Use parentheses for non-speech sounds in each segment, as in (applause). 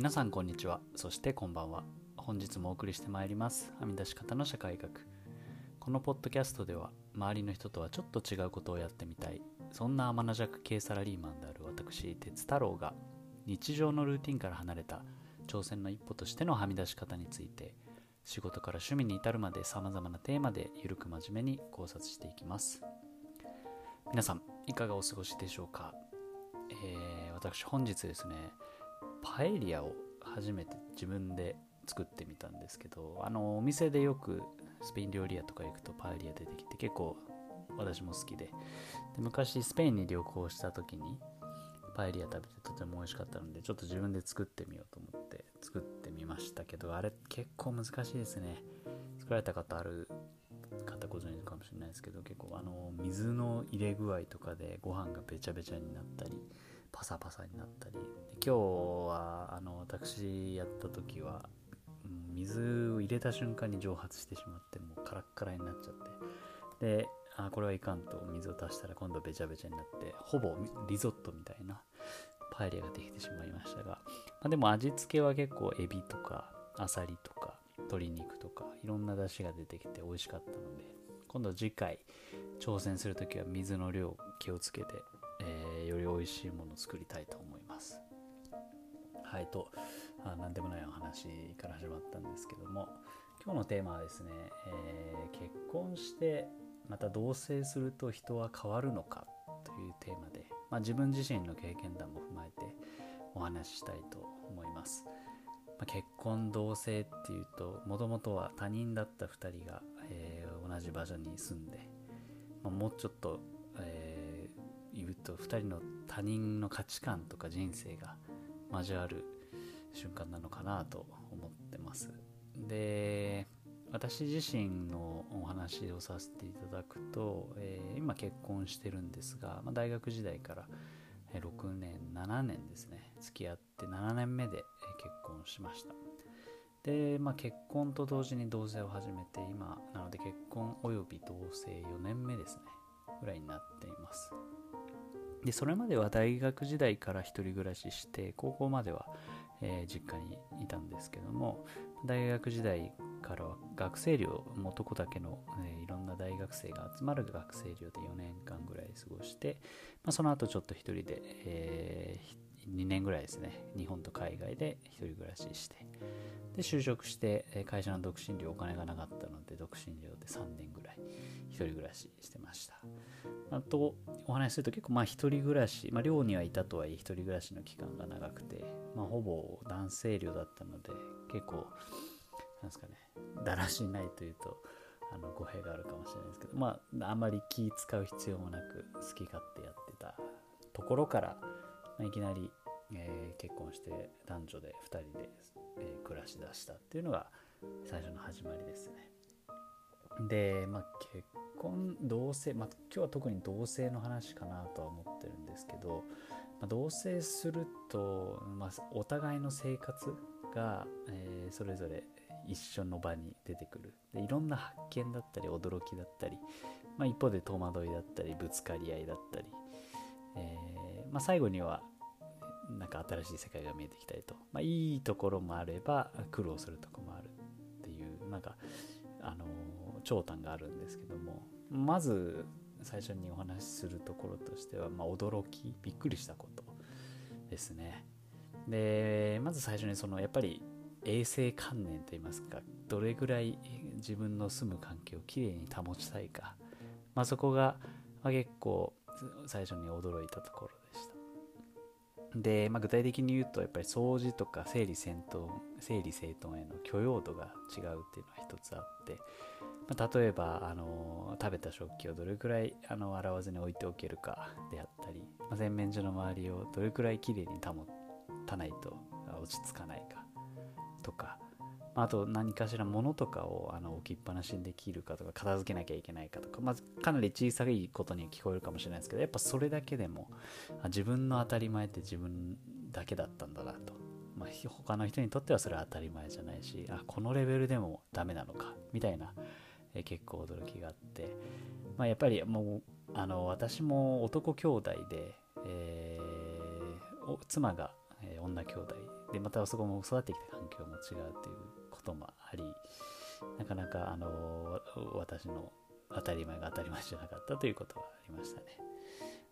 皆さんこんにちは。そしてこんばんは。本日もお送りしてまいります。はみ出し方の社会学。このポッドキャストでは周りの人とはちょっと違うことをやってみたい。そんな天の弱系サラリーマンである私鉄太郎が日常のルーティンから離れた挑戦の一歩としてのはみ出し方について仕事から趣味に至るまで様々なテーマでゆるく真面目に考察していきます。皆さんいかがお過ごしでしょうか、えー、私本日ですねパエリアを初めて自分で作ってみたんですけどあのお店でよくスペイン料理屋とか行くとパエリア出てきて結構私も好きで。で昔スペインに旅行した時にパエリア食べてとても美味しかったのでちょっと自分で作ってみようと思って作ってみましたけどあれ結構難しいですね。作られた方ある方ご存知かもしれないですけど結構あの水の入れ具合とかでご飯がべちゃべちゃになったりパサパサになったり。今日はあの私やった時はうん水を入れた瞬間に蒸発してしまってもうカラッカラになっちゃって。であこれはいかんと。水を足したら今度べちゃべちゃになってほぼリゾットみたいなパエリアができてしまいましたが、まあ、でも味付けは結構エビとかアサリとか鶏肉とかいろんな出汁が出てきて美味しかったので。今度次回挑戦する時は水の量気をつけて、えー、より美味しいものを作りたいと思います。はいとあ何でもないお話から始まったんですけども今日のテーマはですね、えー、結婚してまた同棲すると人は変わるのかというテーマで、まあ、自分自身の経験談も踏まえてお話ししたいと思います、まあ、結婚同棲っていうともともとは他人だった2人が、えー、同じ場所に住んで、まあ、もうちょっと、と2人の他人の価値観とか人生が交わる瞬間なのかなと思ってます。で私自身のお話をさせていただくと、えー、今結婚してるんですが、まあ、大学時代から6年7年ですね。付き合って7年目で結婚しました。で、まあ、結婚と同時に同棲を始めて今なので結婚および同棲4年目ですね。ぐらいになっています。でそれまでは大学時代から1人暮らしして高校までは、えー、実家にいたんですけども大学時代からは学生寮男だけの、えー、いろんな大学生が集まる学生寮で4年間ぐらい過ごして、まあ、その後ちょっと一人で、えー、2年ぐらいですね日本と海外で一人暮らししてで就職して会社の独身寮お金がなかったので独身寮で3年ぐらい一人暮らししてましたあとお話しすると結構まあ一人暮らし、まあ、寮にはいたとはいえ一人暮らしの期間が長くて、まあ、ほぼ男性寮だったので結構なんですかねだらしないというとあの語弊があるかもしれないですけどまああまり気使う必要もなく好き勝手やってたところから、まあ、いきなり、えー、結婚して男女で2人で、えー、暮らしだしたっていうのが最初の始まりですね。で、まあ、結婚同棲、まあ、今日は特に同棲の話かなとは思ってるんですけど、まあ、同棲すると、まあ、お互いの生活が、えー、それぞれ一緒の場に出てくる。でいろんな発見だったり驚きだったり、まあ、一方で戸惑いだったりぶつかり合いだったり、えー、まあ、最後にはなんか新しい世界が見えてきたりと、まあ、いいところもあれば苦労するとこもあるっていうなんかあの長短があるんですけどもまず最初にお話しするところとしては、まあ、驚きびっくりしたことですね。でまず最初にそのやっぱり衛生観念といいますかどれぐらい自分の住む環境をきれいに保ちたいか、まあ、そこが、ま、結構最初に驚いたところでした。で、まあ、具体的に言うとやっぱり掃除とか整理整頓整理整頓への許容度が違うっていうのは一つあって、まあ、例えばあの食べた食器をどれくらいあの洗わずに置いておけるかであったり、まあ、洗面所の周りをどれくらいきれいに保たないと落ち着かないかとか、まあと何かしら物とかをあの置きっぱなしにできるかとか片付けなきゃいけないかとか、まずかなり小さいことに聞こえるかもしれないですけどやっぱそれだけでも自分の当たり前って自分だけだったんだなと、まあ、他の人にとってはそれは当たり前じゃないしあこのレベルでもダメなのかみたいな、え結構驚きがあって、まあ、やっぱりもうあの私も男兄弟で、えー、妻が、えー、女兄弟でまたそこも育ってきた環境も違うということもありなかなかあの私の当たり前が当たり前じゃなかったということがありましたね。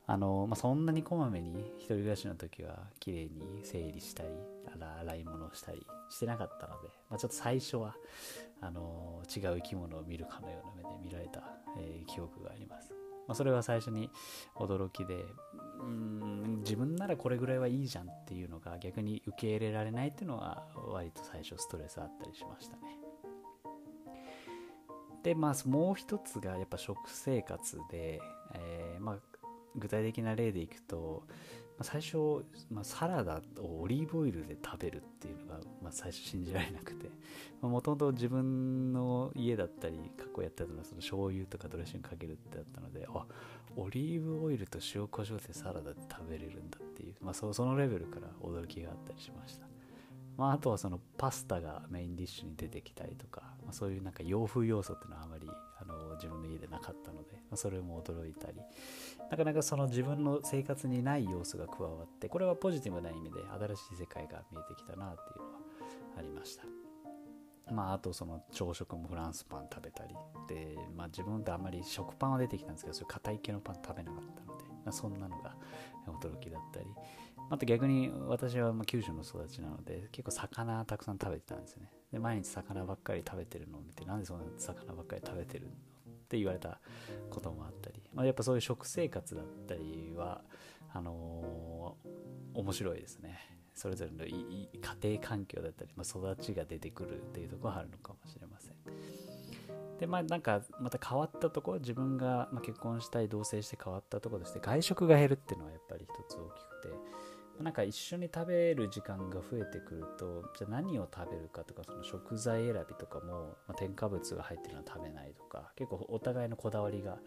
あの、まあ、そんなにこまめに一人暮らしの時は綺麗に整理したり洗い物をしたりしてなかったので、まあ、ちょっと最初はあの違う生き物を見るかのような目で見られた、えー、記憶があります。まあ、それは最初に驚きでうん自分ならこれぐらいはいいじゃんっていうのが逆に受け入れられないっていうのは割と最初ストレスあったりしましたね。でまあもう一つがやっぱ食生活で、えー、まあ具体的な例でいくと最初、まあ、サラダをオリーブオイルで食べるっていうのが、まあ、最初信じられなくて。もともと自分の家だったり過去やってたのはその醤油とかドレッシングかけるってだったのであオリーブオイルと塩コショウでサラダで食べれるんだっていう、まあ、そそのレベルから驚きがあったりしました、まあ、あとはそのパスタがメインディッシュに出てきたりとか、まあ、そういうなんか洋風要素っていうのはあまりあの自分の家でなかったので、まあ、それも驚いたりなかなかその自分の生活にない要素が加わってこれはポジティブな意味で新しい世界が見えてきたなっていうのはありました。まああとその朝食もフランスパン食べたりでまあ自分ってあんまり食パンは出てきたんですけどそれ硬い系のパン食べなかったので、そんなのが驚きだったり。あと逆に私はま九州の育ちなので結構魚たくさん食べてたんですよね。で毎日魚ばっかり食べてるのを見てなんでそんな魚ばっかり食べてるのって言われたこともあったり、まあ、やっぱそういう食生活だったりはあのー、面白いですね。それぞれの家庭環境だったり、まあ、育ちが出てくるっていうところはあるのかもしれません。でまあなんかまた変わったとこ自分が結婚したい同棲して変わったところとして外食が減るっていうのはやっぱり一つ大きくてなんか一緒に食べる時間が増えてくるとじゃあ何を食べるかとかその食材選びとかも、まあ、添加物が入ってるのは食べないとか結構お互いのこだわりが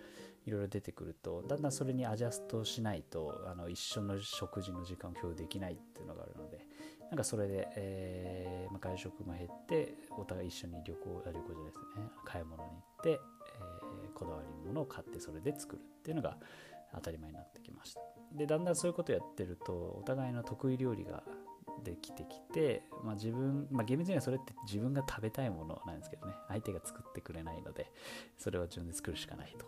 いろいろ出てくるとだんだんそれにアジャストしないとあの一緒の食事の時間を共有できないっていうのがあるのでなんかそれで、えーまあ、外食も減ってお互い一緒に旅行旅行じゃないですね。買い物に行って、えー、こだわりものを買ってそれで作るっていうのが当たり前になってきました。でだんだんそういうことやってるとお互いの得意料理ができてきて、まあ、自分、まあ、厳密にはそれって自分が食べたいものなんですけどね。相手が作ってくれないのでそれは自分で作るしかないと。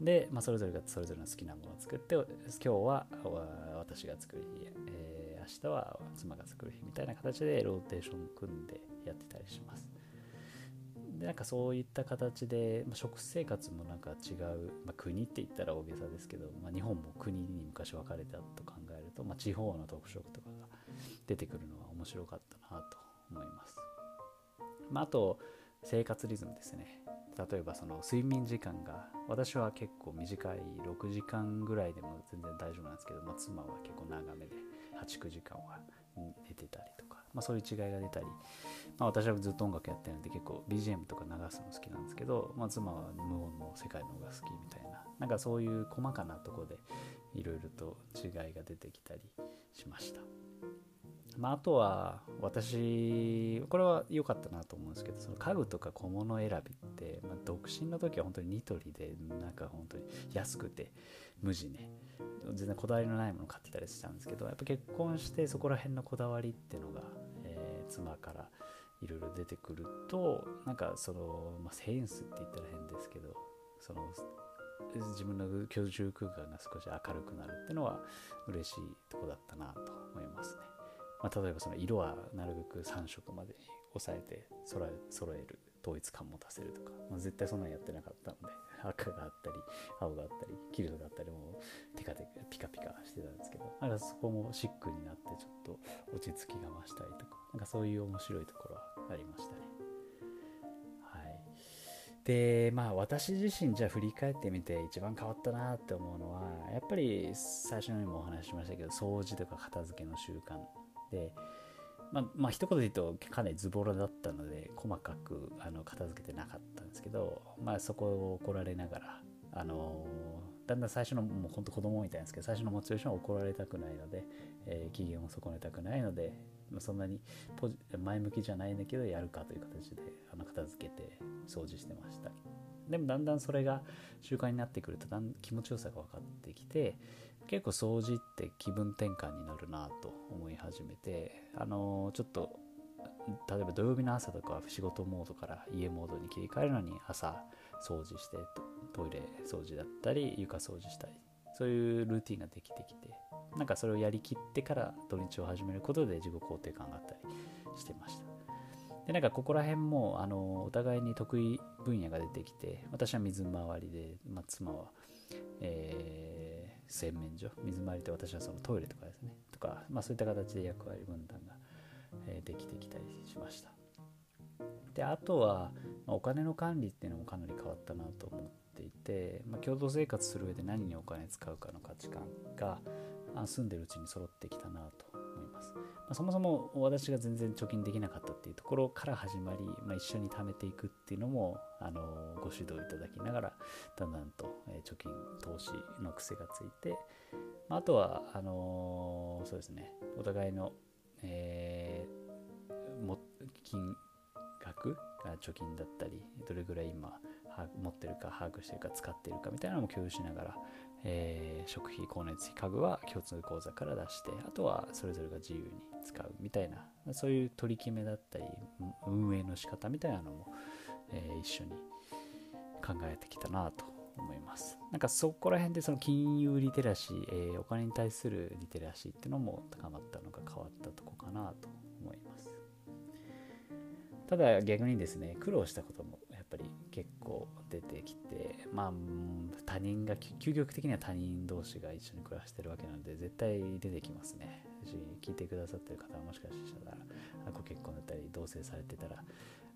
で、まあ、それぞれがそれぞれの好きなものを作って今日は私が作る日、え、明日は妻が作る日みたいな形でローテーション組んでやってたりします。でなんかそういった形で、まあ、食生活もなんか違う、まあ、国って言ったら大げさですけど、まあ、日本も国に昔分かれたと考えると、まあ、地方の特色とかが出てくるのは面白かったなと思います、まあ、あと生活リズムですね。例えばその睡眠時間が私は結構短い6時間ぐらいでも全然大丈夫なんですけど、まあ、妻は結構長めで89時間は寝てたりとか、まあ、そういう違いが出たりまあ、私はずっと音楽やってるんで結構 BGM とか流すの好きなんですけど、まあ、妻は無音の世界の方が好きみたいななんかそういう細かなとこでいろいろと違いが出てきたりしました。まあ、あとは私これは良かったなと思うんですけどその家具とか小物選びって、まあ、独身の時は本当にニトリでなんか本当に安くて無地ね全然こだわりのないものを買ってたりしたんですけどやっぱ結婚してそこら辺のこだわりっていうのが、えー、妻からいろいろ出てくるとなんかその、まあ、センスって言ったら変ですけどその自分の居住空間が少し明るくなるっていうのは嬉しいとこだったなと思いますね。まあ、例えばその色はなるべく3色までに抑えて揃え揃える統一感持たせるとか、まあ、絶対そんなんやってなかったので (laughs) 赤があったり青があったり黄色があったりもうテカテカピカピカしてたんですけどなんかそこもシックになってちょっと落ち着きが増したりとかなんかそういう面白いところはありましたね。はい。でまあ私自身じゃあ振り返ってみて一番変わったなって思うのはやっぱり最初にもお話ししましたけど掃除とか片付けの習慣でまあ、まあ一言で言うとかなりズボラだったので細かくあの片付けてなかったんですけど、まあ、そこを怒られながら、あのー、だんだん最初のもう本当子供みたいなんですけど最初のモチベーションは怒られたくないので、えー、機嫌を損ねたくないので、まあ、そんなに前向きじゃないんだけどやるかという形であの片付けて掃除してました。でもだんだんそれが習慣になってくるとだん気持ちよさが分かってきて結構掃除って気分転換になるなと思い始めてあのちょっと例えば土曜日の朝とかは仕事モードから家モードに切り替えるのに朝掃除してトイレ掃除だったり床掃除したりそういうルーティンができてきてなんかそれをやりきってから土日を始めることで自己肯定感があったりしてました。でなんかここら辺もあのお互いに得意分野が出てきて私は水回りで、まあ、妻は、えー、洗面所水回りって私はそのトイレとかですねとか、まあ、そういった形で役割分担が、えー、できてきたりしました。であとは、まあ、お金の管理っていうのもかなり変わったなと思っていて、まあ、共同生活する上で何にお金使うかの価値観が住んでるうちに揃ってきたなとま、あ、そもそも私が全然貯金できなかったっていうところから始まり、まあ、一緒に貯めていくっていうのもあのご指導いただきながらだんだんと、貯金投資の癖がついて、まあ、あとはあの、そうですねお互いの、えー、も金額貯金だったりどれぐらい今持ってるか把握してるか使ってるかみたいなのも共有しながら、えー、食費光熱費家具は共通口座から出してあとはそれぞれが自由に使うみたいな。そういう取り決めだったり運営の仕方みたいなのも、えー、一緒に考えてきたなと思います。なんかそこら辺でその金融リテラシー、えー、お金に対するリテラシーっていうのも高まったのが変わったとこかなと思います。ただ逆にですね苦労したこともやっぱり結構出てきてまあ他人が究極的には他人同士が一緒に暮らしてるわけなので絶対出てきますね。聞いてくださってる方はもしかしたらご結婚だったり同棲されてたら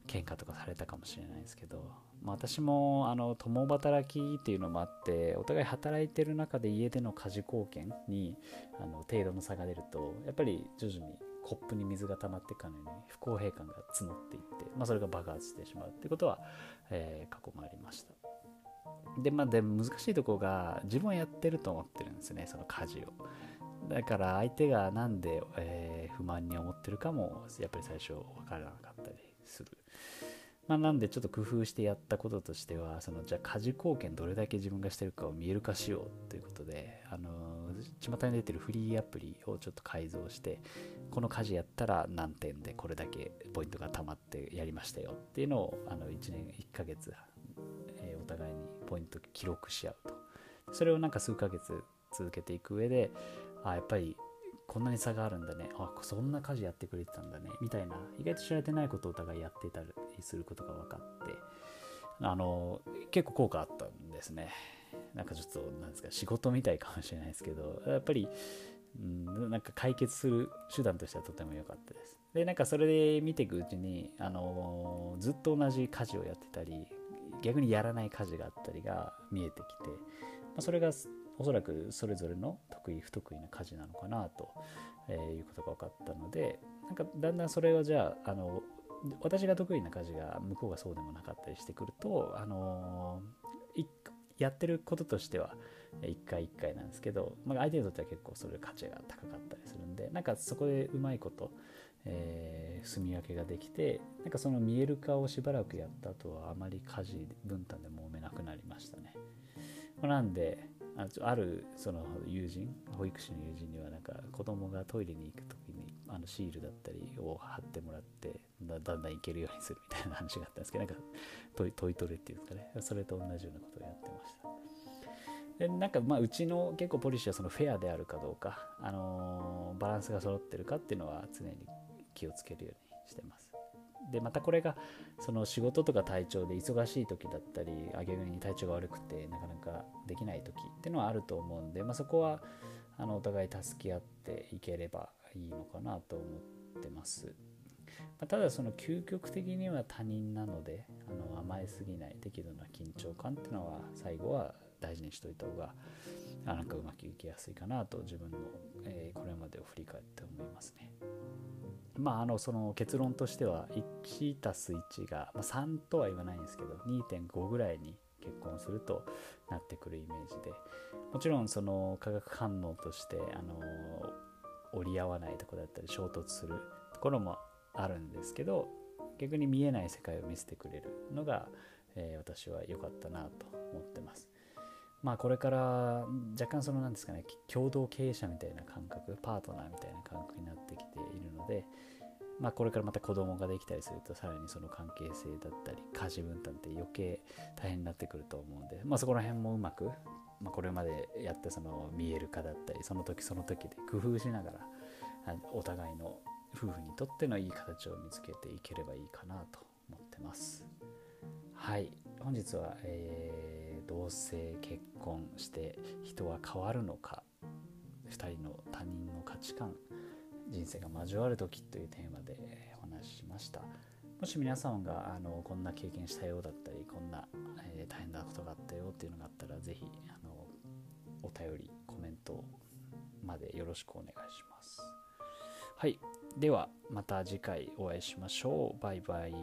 喧嘩とかされたかもしれないですけど、まあ、私もあの共働きっていうのもあってお互い働いてる中で家での家事貢献にあの程度の差が出るとやっぱり徐々にコップに水が溜まっていかないように不公平感が募っていって、まあ、それが爆発してしまうってことは、えー、過去もありました。で、まあ、で難しいところが自分はやってると思ってるんですね、その家事を。だから相手が何で、えー、不満に思ってるかもやっぱり最初分からなかったりする。まあ、なんでちょっと工夫してやったこととしてはそのじゃあ家事貢献どれだけ自分がしてるかを見える化しようということであの巷に出てるフリーアプリをちょっと改造してこの家事やったら何点でこれだけポイントが貯まってやりましたよっていうのをあの1年1ヶ月、えー、お互いにポイント記録し合うと。それをなんか数ヶ月続けていく上であやっぱりこんなに差があるんだね。あそんな家事やってくれてたんだね。みたいな意外と知られてないことをお互いやってたりすることが分かって。あの結構効果あったんですね。なんかちょっとなんですか仕事みたいかもしれないですけどやっぱりうん、なんか解決する手段としてはとても良かったです。で、なんかそれで見ていくうちに、あの、ずっと同じ家事をやってたり、逆にやらない家事があったりが見えてきて、まあ、それがおそらくそれぞれの得意不得意な家事なのかなと、え、いうことが分かったのでなんかだんだんそれはじゃああの私が得意な家事が向こうがそうでもなかったりしてくると、あの、やってることとしては一回一回なんですけど、まあ、相手にとっては結構それ価値が高かったりするんでなんかそこでうまいこと、えー、住み分けができてなんかその見える化をしばらくやった後はあまり家事分担で揉めなくなりましたね、ま、なんであるその友人保育士の友人にはなんか子供がトイレに行く時にあのシールだったりを貼ってもらってだんだん行けるようにするみたいな話があったんですけどなんかトイトイトレっていうんですかね。それと同じようなことをやってました。でなんかまあうちの結構ポリシーはそのフェアであるかどうか、あのー、バランスが揃ってるかっていうのは常に気をつけるようにしてます。でまたこれがその仕事とか体調で忙しい時だったり逆に体調が悪くてなかなかできない時っていうのはあると思うんで、まあ、そこはあのお互い助け合っていければいいのかなと思ってます。ま、ただその究極的には他人なのであの甘えすぎない適度な緊張感っていうのは最後は大事にしといた方があなんかうまくいきやすいかなと自分の、えー、これまでを振り返って思いますね。まあ、あのその結論としては 1+1 が、まあ、3とは言わないんですけど2.5ぐらいに結婚するとなってくるイメージでもちろんその化学反応としてあの折り合わないとこだったり衝突するところもあるんですけど逆に見えない世界を見せてくれるのが、えー、私は良かったなと思ってます。まあこれから若干その何ですかね共同経営者みたいな感覚パートナーみたいな感覚になってきているのでまあこれからまた子供ができたりするとさらにその関係性だったり家事分担って余計大変になってくると思うんでまあそこら辺もうまく、まあ、これまでやったその見える化だったりその時その時で工夫しながらお互いの夫婦にとってのいい形を見つけていければいいかなと思ってます。はい本日は、えー、同性結婚して人は変わるのか？2人の他人の価値観人生が交わる時というテーマでお話ししました。もし皆さんがあのこんな経験したようだったりこんな、えー、大変なことがあったよっていうのがあったら是非あのお便りコメントまでよろしくお願いします。はい。ではまた次回お会いしましょう。バイバイ。